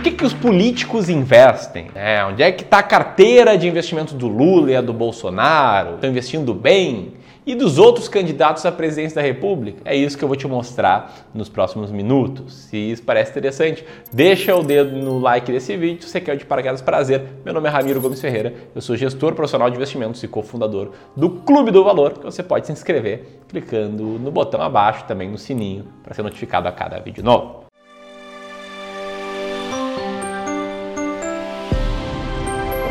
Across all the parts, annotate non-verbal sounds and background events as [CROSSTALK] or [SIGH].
no que, que os políticos investem? É, onde é que está a carteira de investimentos do Lula e a do Bolsonaro? Estão investindo bem? e dos outros candidatos à presidência da República? É isso que eu vou te mostrar nos próximos minutos. Se isso parece interessante, deixa o dedo no like desse vídeo. Se você quer de paraquedas prazer, meu nome é Ramiro Gomes Ferreira, eu sou gestor profissional de investimentos e cofundador do Clube do Valor, que você pode se inscrever clicando no botão abaixo, também no sininho, para ser notificado a cada vídeo novo.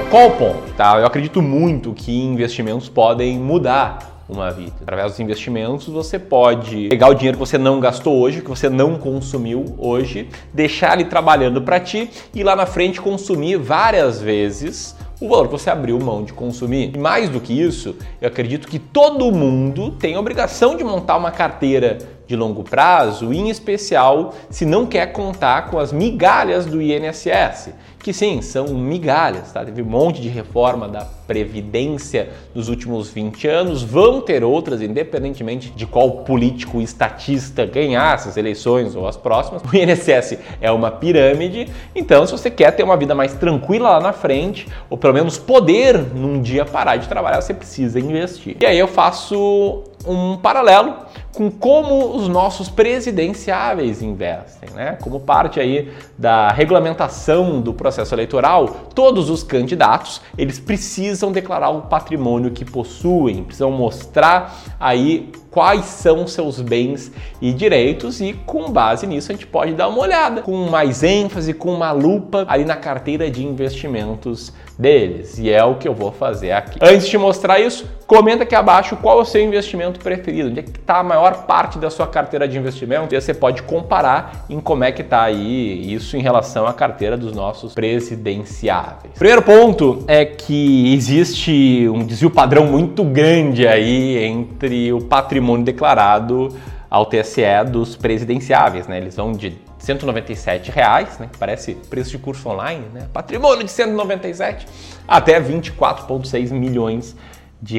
Qual o ponto? Tá? Eu acredito muito que investimentos podem mudar uma vida. Através dos investimentos, você pode pegar o dinheiro que você não gastou hoje, que você não consumiu hoje, deixar ele trabalhando para ti e lá na frente consumir várias vezes o valor que você abriu mão de consumir. E mais do que isso, eu acredito que todo mundo tem a obrigação de montar uma carteira de longo prazo, em especial se não quer contar com as migalhas do INSS, que sim, são migalhas, tá? Teve um monte de reforma da Previdência nos últimos 20 anos, vão ter outras, independentemente de qual político estatista ganhar essas eleições ou as próximas. O INSS é uma pirâmide, então se você quer ter uma vida mais tranquila lá na frente, ou pelo menos poder num dia parar de trabalhar, você precisa investir. E aí eu faço um paralelo com como os nossos presidenciáveis investem, né? Como parte aí da regulamentação do processo eleitoral, todos os candidatos, eles precisam declarar o patrimônio que possuem, precisam mostrar aí quais são seus bens e direitos e com base nisso a gente pode dar uma olhada com mais ênfase, com uma lupa ali na carteira de investimentos deles. E é o que eu vou fazer aqui. Antes de mostrar isso, comenta aqui abaixo qual é o seu investimento preferido, onde é que está a maior parte da sua carteira de investimento e você pode comparar em como é que está aí isso em relação à carteira dos nossos presidenciáveis. Primeiro ponto é que existe um desvio padrão muito grande aí entre o patrimônio declarado ao TSE dos presidenciáveis, né? Eles vão de 197 reais, né? Parece preço de curso online, né? Patrimônio de 197 até 24,6 milhões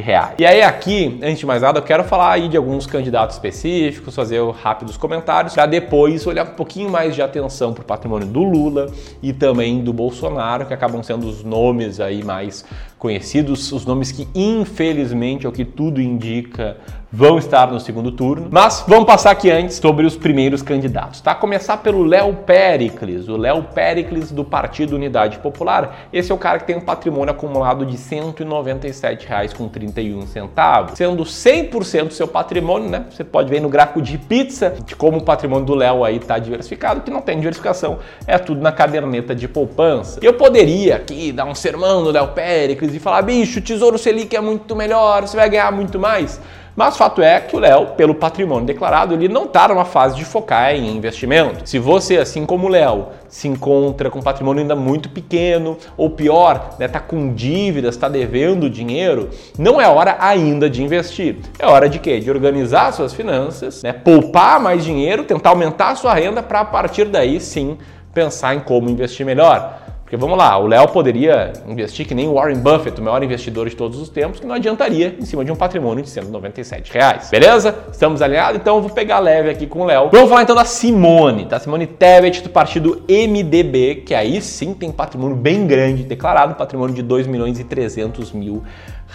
reais. E aí aqui, antes de mais nada, eu quero falar aí de alguns candidatos específicos, fazer rápidos comentários, para depois olhar um pouquinho mais de atenção para o patrimônio do Lula e também do Bolsonaro, que acabam sendo os nomes aí mais conhecidos, os nomes que infelizmente, ao que tudo indica, vão estar no segundo turno. Mas vamos passar aqui antes sobre os primeiros candidatos, tá? Começar pelo Léo Pericles, o Léo Pericles do Partido Unidade Popular. Esse é o cara que tem um patrimônio acumulado de R$ 197,31 centavos, sendo 100% do seu patrimônio, né? Você pode ver no gráfico de pizza de como o patrimônio do Léo aí tá diversificado, que não tem diversificação, é tudo na caderneta de poupança. Eu poderia aqui dar um sermão no Léo Pericles e falar, bicho, Tesouro Selic é muito melhor, você vai ganhar muito mais. Mas o fato é que o Léo, pelo patrimônio declarado, ele não está numa fase de focar em investimento. Se você, assim como o Léo, se encontra com patrimônio ainda muito pequeno, ou pior, está né, tá com dívidas, está devendo dinheiro, não é hora ainda de investir. É hora de quê? De organizar suas finanças, né, poupar mais dinheiro, tentar aumentar sua renda para a partir daí sim pensar em como investir melhor. Porque vamos lá, o Léo poderia investir que nem o Warren Buffett, o maior investidor de todos os tempos, que não adiantaria em cima de um patrimônio de 197 reais. Beleza? Estamos alinhados? Então eu vou pegar leve aqui com o Léo. Vamos falar então da Simone, tá? Simone Tebet do partido MDB, que aí sim tem patrimônio bem grande, declarado patrimônio de 2 milhões e 300 mil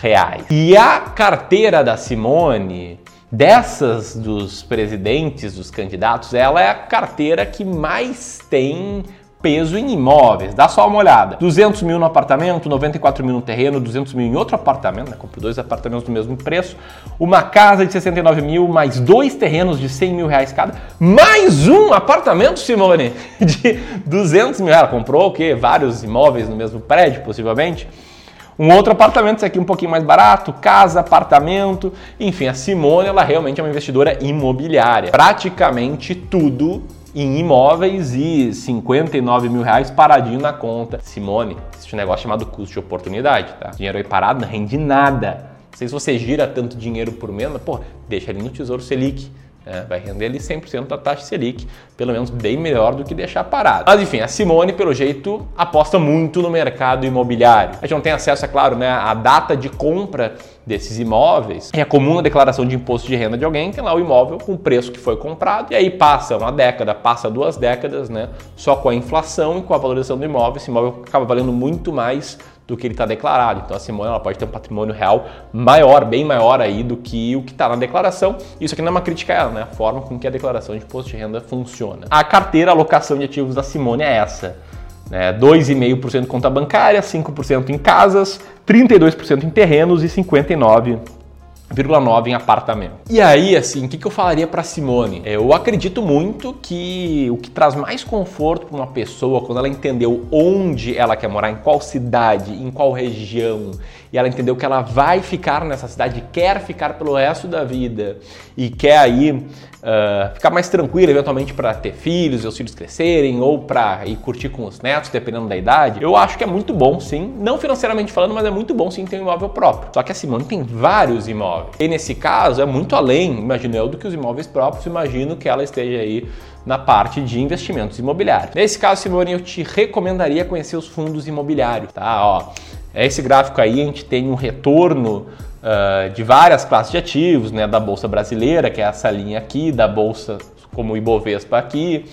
reais. E a carteira da Simone dessas dos presidentes, dos candidatos, ela é a carteira que mais tem peso em imóveis. Dá só uma olhada. 200 mil no apartamento, 94 mil no terreno, 200 mil em outro apartamento, né? Dois apartamentos do mesmo preço. Uma casa de 69 mil, mais dois terrenos de 100 mil reais cada. Mais um apartamento, Simone, [LAUGHS] de 200 mil. Ela comprou o quê? Vários imóveis no mesmo prédio, possivelmente. Um outro apartamento, esse aqui um pouquinho mais barato, casa, apartamento, enfim, a Simone, ela realmente é uma investidora imobiliária. Praticamente tudo em imóveis e 59 mil reais paradinho na conta. Simone, existe um negócio chamado custo de oportunidade, tá? Dinheiro aí parado não rende nada. Não sei se você gira tanto dinheiro por mês, mas, pô, deixa ali no Tesouro Selic. É, vai render ali 100% da taxa Selic, pelo menos bem melhor do que deixar parado. Mas enfim, a Simone, pelo jeito, aposta muito no mercado imobiliário. A gente não tem acesso, é claro, né, à data de compra desses imóveis. É comum na declaração de imposto de renda de alguém, tem lá o imóvel com o preço que foi comprado, e aí passa uma década, passa duas décadas, né, só com a inflação e com a valorização do imóvel, esse imóvel acaba valendo muito mais do que ele está declarado. Então a Simone ela pode ter um patrimônio real maior, bem maior aí do que o que está na declaração. Isso aqui não é uma crítica a ela, né? A forma com que a declaração de imposto de renda funciona. A carteira alocação de ativos da Simone é essa. Né? 2,5% conta bancária, 5% em casas, 32% em terrenos e 59% 0,9 em apartamento. E aí, assim, o que, que eu falaria para Simone? Eu acredito muito que o que traz mais conforto para uma pessoa quando ela entendeu onde ela quer morar, em qual cidade, em qual região, e ela entendeu que ela vai ficar nessa cidade, quer ficar pelo resto da vida e quer aí uh, ficar mais tranquila eventualmente para ter filhos, os filhos crescerem ou para ir curtir com os netos, dependendo da idade, eu acho que é muito bom sim, não financeiramente falando, mas é muito bom sim ter um imóvel próprio. Só que a Simone tem vários imóveis. E nesse caso é muito além, imagino eu, do que os imóveis próprios, imagino que ela esteja aí na parte de investimentos imobiliários. Nesse caso, Simone, eu te recomendaria conhecer os fundos imobiliários, tá? Ó, esse gráfico aí a gente tem um retorno uh, de várias classes de ativos, né, da bolsa brasileira, que é essa linha aqui, da bolsa como o Ibovespa aqui.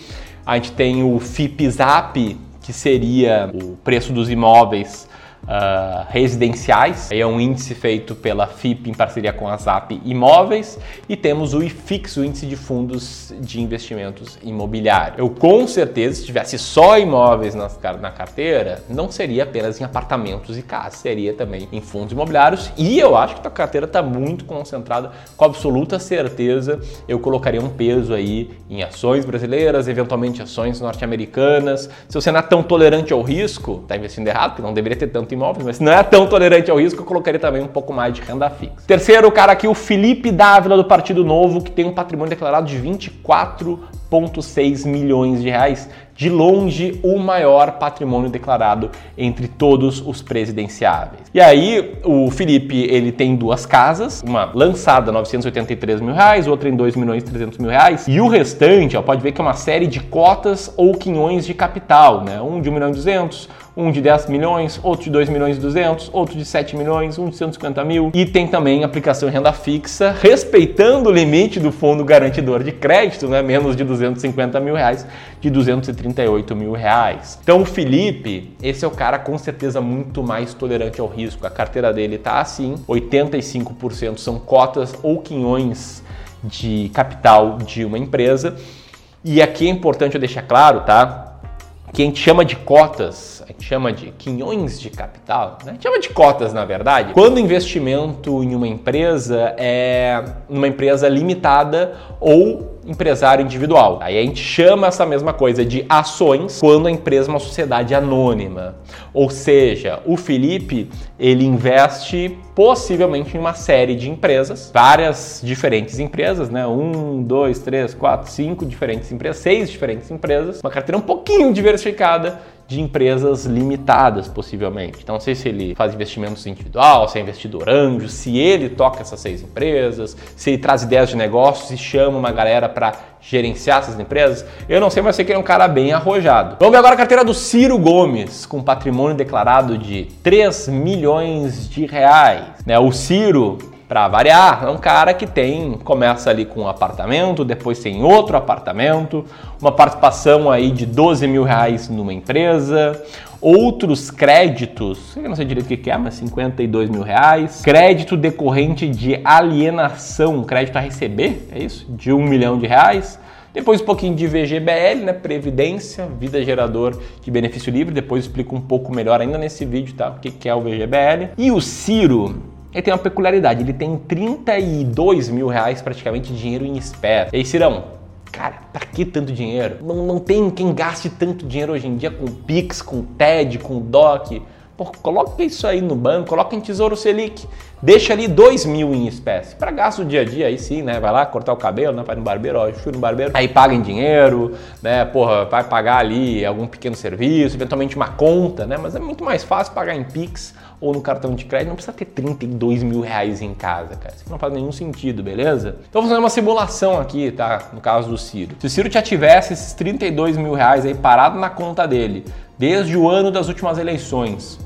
A gente tem o FIPZAP, que seria o preço dos imóveis uh, residenciais. É um índice feito pela FIP em parceria com a ZAP Imóveis. E temos o IFIX, o índice de fundos de investimentos imobiliários. Eu com certeza, se tivesse só imóveis na, na carteira, não seria apenas em apartamentos e casas, seria também em fundos imobiliários. E eu acho que a carteira está muito concentrada, com absoluta certeza, eu colocaria um peso aí em ações brasileiras, eventualmente ações norte-americanas. Se você não é tão tolerante ao risco, está investindo errado, porque não deveria ter tanto imóveis, mas não é tão tolerante ao risco, eu colocaria também um pouco mais de renda fixa. Terceiro cara aqui, o Felipe Dávila do Partido Novo, que tem um patrimônio declarado de 24,6 milhões de reais de longe o maior patrimônio declarado entre todos os presidenciáveis. E aí o Felipe ele tem duas casas, uma lançada 983 mil reais, outra em 2 milhões e 300 mil reais, e o restante, ó, pode ver que é uma série de cotas ou quinhões de capital, né? Um de 1 milhão e 200, um de 10 milhões, outro de 2 milhões e 200, outro de 7 milhões, um de 150 mil. E tem também aplicação em renda fixa, respeitando o limite do fundo garantidor de crédito, né? menos de 250 mil reais, de 238 mil reais. Então o Felipe, esse é o cara com certeza muito mais tolerante ao risco. A carteira dele tá assim, 85% são cotas ou quinhões de capital de uma empresa. E aqui é importante eu deixar claro, tá? Que a gente chama de cotas, a gente chama de quinhões de capital, né? a gente chama de cotas na verdade, quando o investimento em uma empresa é uma empresa limitada ou empresário individual. Aí a gente chama essa mesma coisa de ações quando a empresa é uma sociedade anônima. Ou seja, o Felipe, ele investe possivelmente em uma série de empresas, várias diferentes empresas, né? Um, dois, três, quatro, cinco diferentes empresas, seis diferentes empresas, uma carteira um pouquinho diversificada de empresas limitadas, possivelmente. Então, não sei se ele faz investimentos individual, se é investidor anjo, se ele toca essas seis empresas, se ele traz ideias de negócios e chama uma galera para gerenciar essas empresas. Eu não sei, mas sei que ele é um cara bem arrojado. Vamos ver agora a carteira do Ciro Gomes, com patrimônio declarado de 3 milhões de reais. Né? O Ciro para variar, é um cara que tem, começa ali com um apartamento, depois tem outro apartamento, uma participação aí de 12 mil reais numa empresa, outros créditos, eu não sei direito o que é, mas 52 mil reais, crédito decorrente de alienação, crédito a receber, é isso? De um milhão de reais, depois um pouquinho de VGBL, né? Previdência, vida gerador de benefício livre. Depois explico um pouco melhor ainda nesse vídeo, tá? O que é o VGBL. E o Ciro, ele tem uma peculiaridade, ele tem 32 mil reais praticamente de dinheiro em espécie. E aí, Cirão, cara, pra que tanto dinheiro? Não, não tem quem gaste tanto dinheiro hoje em dia com Pix, com TED, com DOC. Pô, coloca isso aí no banco, coloca em Tesouro Selic, deixa ali 2 mil em espécie. Para gasto do dia a dia, aí sim, né? Vai lá cortar o cabelo, né? Vai no barbeiro, ó, fui no barbeiro. Aí paga em dinheiro, né? Porra, vai pagar ali algum pequeno serviço, eventualmente uma conta, né? Mas é muito mais fácil pagar em Pix ou no cartão de crédito, não precisa ter 32 mil reais em casa, cara. Isso não faz nenhum sentido, beleza? Então vou fazer uma simulação aqui, tá? No caso do Ciro. Se o Ciro já tivesse esses 32 mil reais aí parado na conta dele, desde o ano das últimas eleições,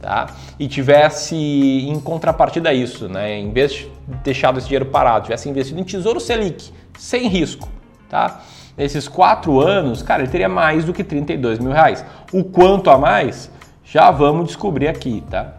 tá? E tivesse em contrapartida isso, né? Em vez de deixado esse dinheiro parado, tivesse investido em Tesouro Selic, sem risco, tá? Nesses quatro anos, cara, ele teria mais do que 32 mil reais. O quanto a mais? Já vamos descobrir aqui, tá?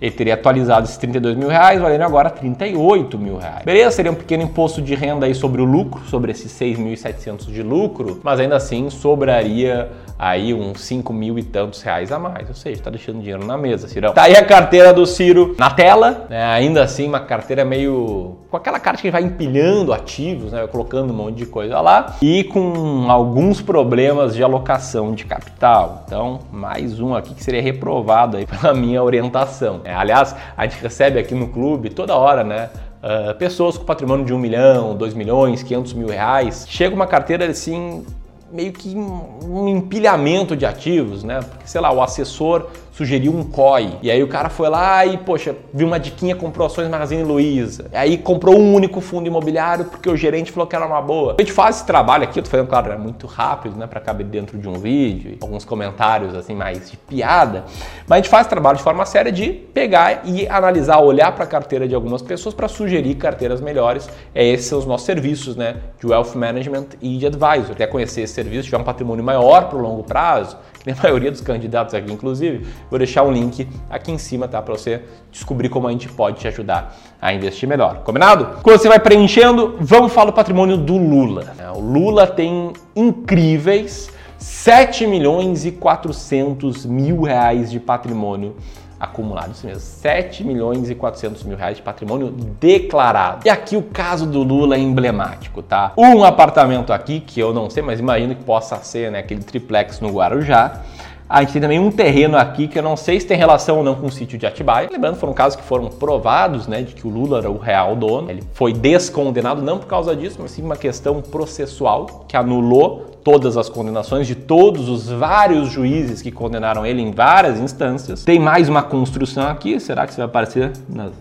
Ele teria atualizado esses 32 mil reais, valendo agora 38 mil reais. Beleza, seria um pequeno imposto de renda aí sobre o lucro, sobre esses 6.700 de lucro, mas ainda assim sobraria aí uns 5 mil e tantos reais a mais. Ou seja, tá deixando dinheiro na mesa, Cirão. Tá aí a carteira do Ciro na tela, né? ainda assim uma carteira meio... com aquela carta que vai empilhando ativos, né? colocando um monte de coisa lá e com alguns problemas de alocação de capital. Então, mais um aqui que seria reprovado aí [LAUGHS] pela minha orientação. É, aliás, a gente recebe aqui no clube toda hora, né? Uh, pessoas com patrimônio de 1 milhão, 2 milhões, 500 mil reais. Chega uma carteira assim meio que um empilhamento de ativos, né? Porque, sei lá, o assessor sugeriu um COI. E aí o cara foi lá e, poxa, viu uma diquinha, comprou ações Magazine Luiza. E aí comprou um único fundo imobiliário porque o gerente falou que era uma boa. A gente faz esse trabalho aqui, eu tô fazendo, claro, é muito rápido, né, para caber dentro de um vídeo, alguns comentários assim mais de piada, mas a gente faz trabalho de forma séria de pegar e analisar, olhar para a carteira de algumas pessoas para sugerir carteiras melhores. É esses são os nossos serviços, né, de wealth management e de advisor. Quer conhecer esse serviço, tiver um patrimônio maior para o longo prazo, [LAUGHS] a maioria dos candidatos aqui, inclusive, vou deixar um link aqui em cima, tá? Para você descobrir como a gente pode te ajudar a investir melhor. Combinado? Quando você vai preenchendo, vamos falar do patrimônio do Lula. Né? O Lula tem incríveis 7 milhões e 400 mil reais de patrimônio acumulado, isso mesmo, 7 milhões e 400 mil reais de patrimônio declarado. E aqui o caso do Lula é emblemático, tá? Um apartamento aqui, que eu não sei, mas imagino que possa ser, né, aquele triplex no Guarujá. A gente tem também um terreno aqui que eu não sei se tem relação ou não com o sítio de Atibaia. Lembrando, foram casos que foram provados, né, de que o Lula era o real dono. Ele foi descondenado não por causa disso, mas sim uma questão processual que anulou todas as condenações de todos os vários juízes que condenaram ele em várias instâncias. Tem mais uma construção aqui, será que isso vai aparecer nas,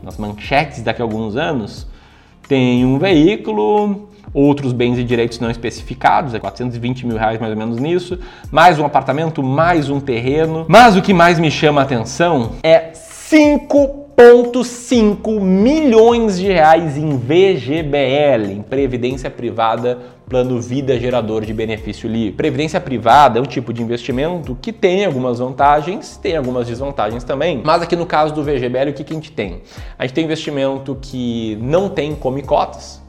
nas manchetes daqui a alguns anos? Tem um veículo, outros bens e direitos não especificados, é 420 mil reais mais ou menos nisso, mais um apartamento, mais um terreno. Mas o que mais me chama a atenção é 5 1,5 milhões de reais em VGBL, em Previdência Privada, Plano Vida Gerador de Benefício Livre. Previdência privada é um tipo de investimento que tem algumas vantagens, tem algumas desvantagens também. Mas aqui no caso do VGBL, o que, que a gente tem? A gente tem investimento que não tem come cotas,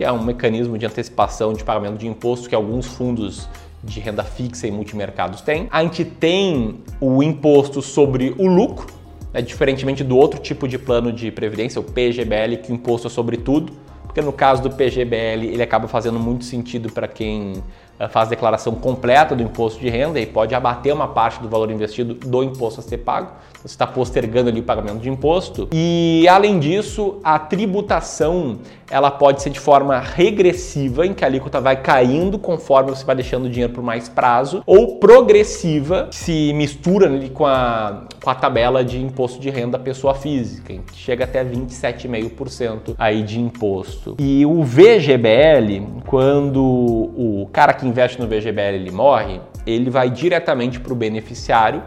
que é um mecanismo de antecipação de pagamento de imposto que alguns fundos de renda fixa e multimercados têm. A gente tem o imposto sobre o lucro, é diferentemente do outro tipo de plano de previdência, o PGBL, que o imposto é sobre tudo, porque no caso do PGBL ele acaba fazendo muito sentido para quem faz declaração completa do imposto de renda e pode abater uma parte do valor investido do imposto a ser pago. Você está postergando ali o pagamento de imposto. E além disso, a tributação ela pode ser de forma regressiva, em que a alíquota vai caindo conforme você vai deixando o dinheiro por mais prazo, ou progressiva, que se mistura ali com a, com a tabela de imposto de renda pessoa física, que chega até 27,5% aí de imposto. E o VGBL, quando o cara que investe no VGBL ele morre, ele vai diretamente para o beneficiário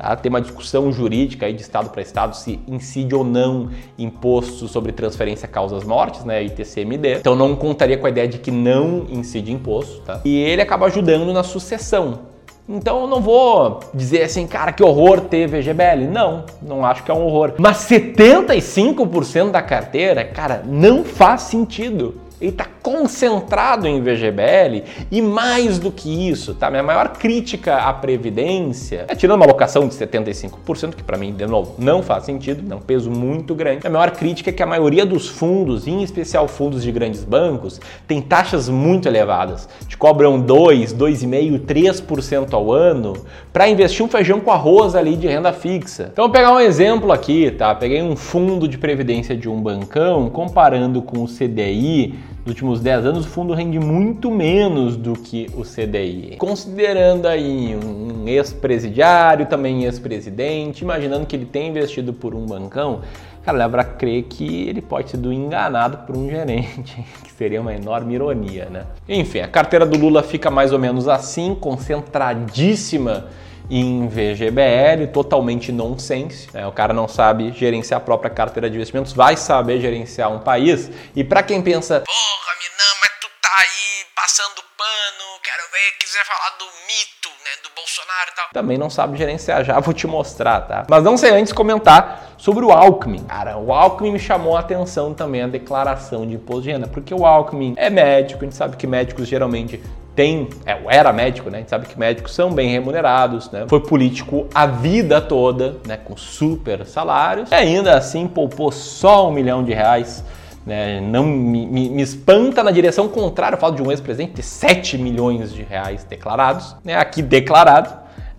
Tá? Tem uma discussão jurídica aí de estado para estado se incide ou não imposto sobre transferência causas mortes, né, ITCMD. Então não contaria com a ideia de que não incide imposto, tá? E ele acaba ajudando na sucessão. Então eu não vou dizer assim, cara, que horror ter VGBL. Não, não acho que é um horror. Mas 75% da carteira, cara, não faz sentido ele está concentrado em VGBL e mais do que isso, tá? Minha maior crítica à previdência é tirando uma alocação de 75%, que para mim, de novo, não faz sentido, é um peso muito grande. A maior crítica é que a maioria dos fundos, em especial fundos de grandes bancos, tem taxas muito elevadas. Te cobram 2, 2,5, 3% ao ano para investir um feijão com arroz ali de renda fixa. Então, vou pegar um exemplo aqui, tá? Peguei um fundo de previdência de um bancão comparando com o CDI nos últimos 10 anos, o fundo rende muito menos do que o CDI. Considerando aí um ex-presidiário, também ex-presidente, imaginando que ele tem investido por um bancão, cara, leva a crer que ele pode sido enganado por um [LAUGHS] gerente, que seria uma enorme ironia, né? Enfim, a carteira do Lula fica mais ou menos assim, concentradíssima em VGBL, totalmente nonsense. Né? O cara não sabe gerenciar a própria carteira de investimentos, vai saber gerenciar um país. E para quem pensa, porra, Minan, mas tu tá aí passando pano, quero ver, quiser falar do mito, né, do Bolsonaro e tal. Também não sabe gerenciar, já vou te mostrar, tá? Mas não sei antes comentar sobre o Alckmin. Cara, o Alckmin me chamou a atenção também a declaração de imposto de renda, porque o Alckmin é médico, a gente sabe que médicos geralmente tem, é, era médico, né? A gente sabe que médicos são bem remunerados, né? Foi político a vida toda, né? Com super salários. E ainda assim poupou só um milhão de reais. Né? Não me, me, me, espanta na direção contrária. Eu falo de um ex-presidente de 7 milhões de reais declarados. Né? Aqui declarado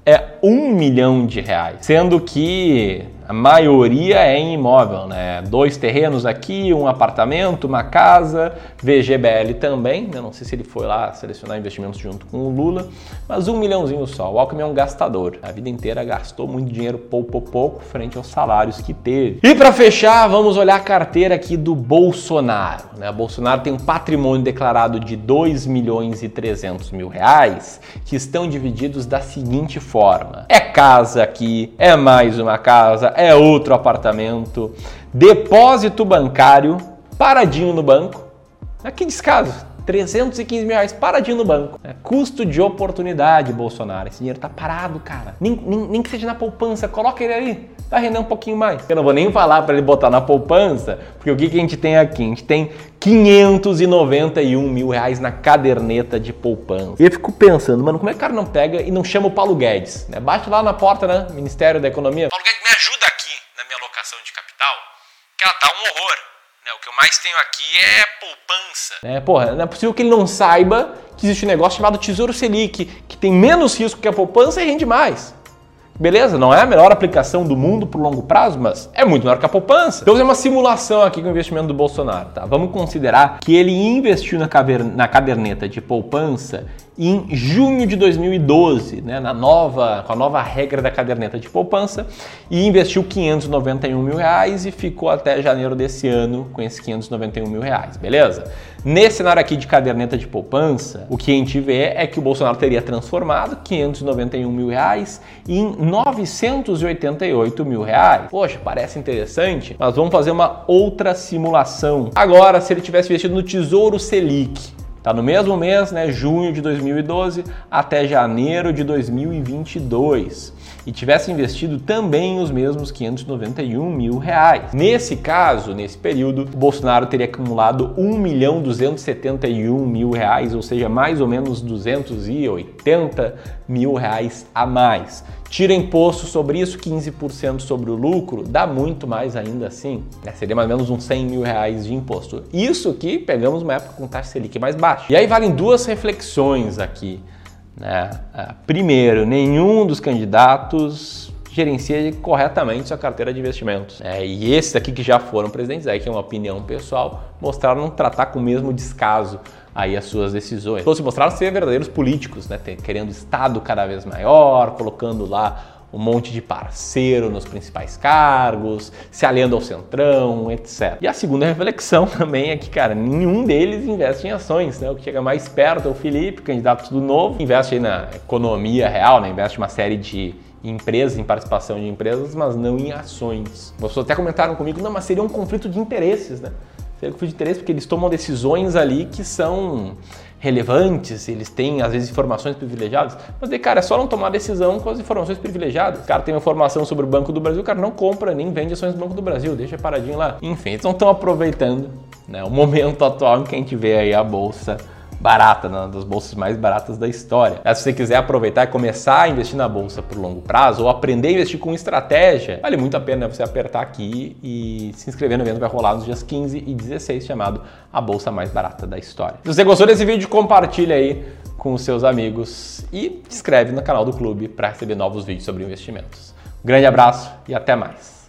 é um milhão de reais. Sendo que a maioria é em imóvel, né? Dois terrenos aqui, um apartamento, uma casa, VGBL também. Eu não sei se ele foi lá selecionar investimentos junto com o Lula, mas um milhãozinho só. O Alckmin é um gastador. A vida inteira gastou muito dinheiro, pouco pouco, frente aos salários que teve. E para fechar, vamos olhar a carteira aqui do Bolsonaro. Né? O Bolsonaro tem um patrimônio declarado de 2 milhões e 300 mil reais, que estão divididos da seguinte forma: é casa aqui, é mais uma casa, é outro apartamento, depósito bancário, paradinho no banco. Que descaso! 315 mil reais paradinho no banco. É, custo de oportunidade, Bolsonaro. Esse dinheiro tá parado, cara. Nem, nem, nem que seja na poupança, coloca ele ali. Vai render um pouquinho mais. Eu não vou nem falar para ele botar na poupança, porque o que, que a gente tem aqui? A gente tem 591 mil reais na caderneta de poupança. E eu fico pensando, mano, como é que o cara não pega e não chama o Paulo Guedes? Né? Bate lá na porta, né? Ministério da Economia. Paulo Guedes, me ajuda aqui na minha alocação de capital, que ela tá um horror. Né? O que eu mais tenho aqui é poupança. É, porra, não é possível que ele não saiba que existe um negócio chamado Tesouro Selic, que tem menos risco que a poupança e rende mais. Beleza, não é a melhor aplicação do mundo para o longo prazo, mas é muito melhor que a poupança. Então, vou fazer uma simulação aqui com o investimento do Bolsonaro, tá? Vamos considerar que ele investiu na, na caderneta de poupança em junho de 2012, né, na nova, com a nova regra da caderneta de poupança, e investiu 591 mil reais e ficou até janeiro desse ano com esses 591 mil reais, beleza? Nesse cenário aqui de caderneta de poupança, o que a gente vê é que o Bolsonaro teria transformado 591 mil reais em 988 mil reais. Poxa, parece interessante, mas vamos fazer uma outra simulação. Agora, se ele tivesse investido no Tesouro Selic, Tá no mesmo mês, né, junho de 2012 até janeiro de 2022 e tivesse investido também os mesmos 591 mil reais. Nesse caso, nesse período, o Bolsonaro teria acumulado 1 milhão 271 mil reais, ou seja, mais ou menos 280 mil reais a mais. Tira imposto sobre isso, 15% sobre o lucro, dá muito mais ainda assim. Né? Seria mais ou menos uns 100 mil reais de imposto. Isso que pegamos uma época com taxa Selic mais baixa. E aí valem duas reflexões aqui. Né? Ah, primeiro, nenhum dos candidatos gerencia corretamente sua carteira de investimentos. É, e esses aqui que já foram presidentes, aí que é uma opinião pessoal, mostraram tratar com o mesmo descaso aí as suas decisões. Então se mostraram ser verdadeiros políticos, né? querendo Estado cada vez maior, colocando lá um monte de parceiro nos principais cargos, se aliando ao centrão, etc. E a segunda reflexão [LAUGHS] também é que, cara, nenhum deles investe em ações, né? O que chega mais perto é o Felipe, candidato tudo novo, investe na economia real, né? Investe uma série de empresas, em participação de empresas, mas não em ações. Pessoas até comentaram comigo, não, mas seria um conflito de interesses, né? Seria um conflito de interesses porque eles tomam decisões ali que são relevantes, eles têm às vezes informações privilegiadas, mas daí, cara, é só não tomar decisão com as informações privilegiadas. O cara tem uma informação sobre o Banco do Brasil, o cara não compra nem vende ações do Banco do Brasil, deixa paradinho lá. Enfim, eles não estão aproveitando né, o momento atual em que a gente vê aí a bolsa barata, uma das bolsas mais baratas da história. Se você quiser aproveitar e começar a investir na bolsa por longo prazo ou aprender a investir com estratégia, vale muito a pena você apertar aqui e se inscrever no evento que vai rolar nos dias 15 e 16, chamado A Bolsa Mais Barata da História. Se você gostou desse vídeo, compartilha aí com os seus amigos e se inscreve no canal do clube para receber novos vídeos sobre investimentos. Grande abraço e até mais!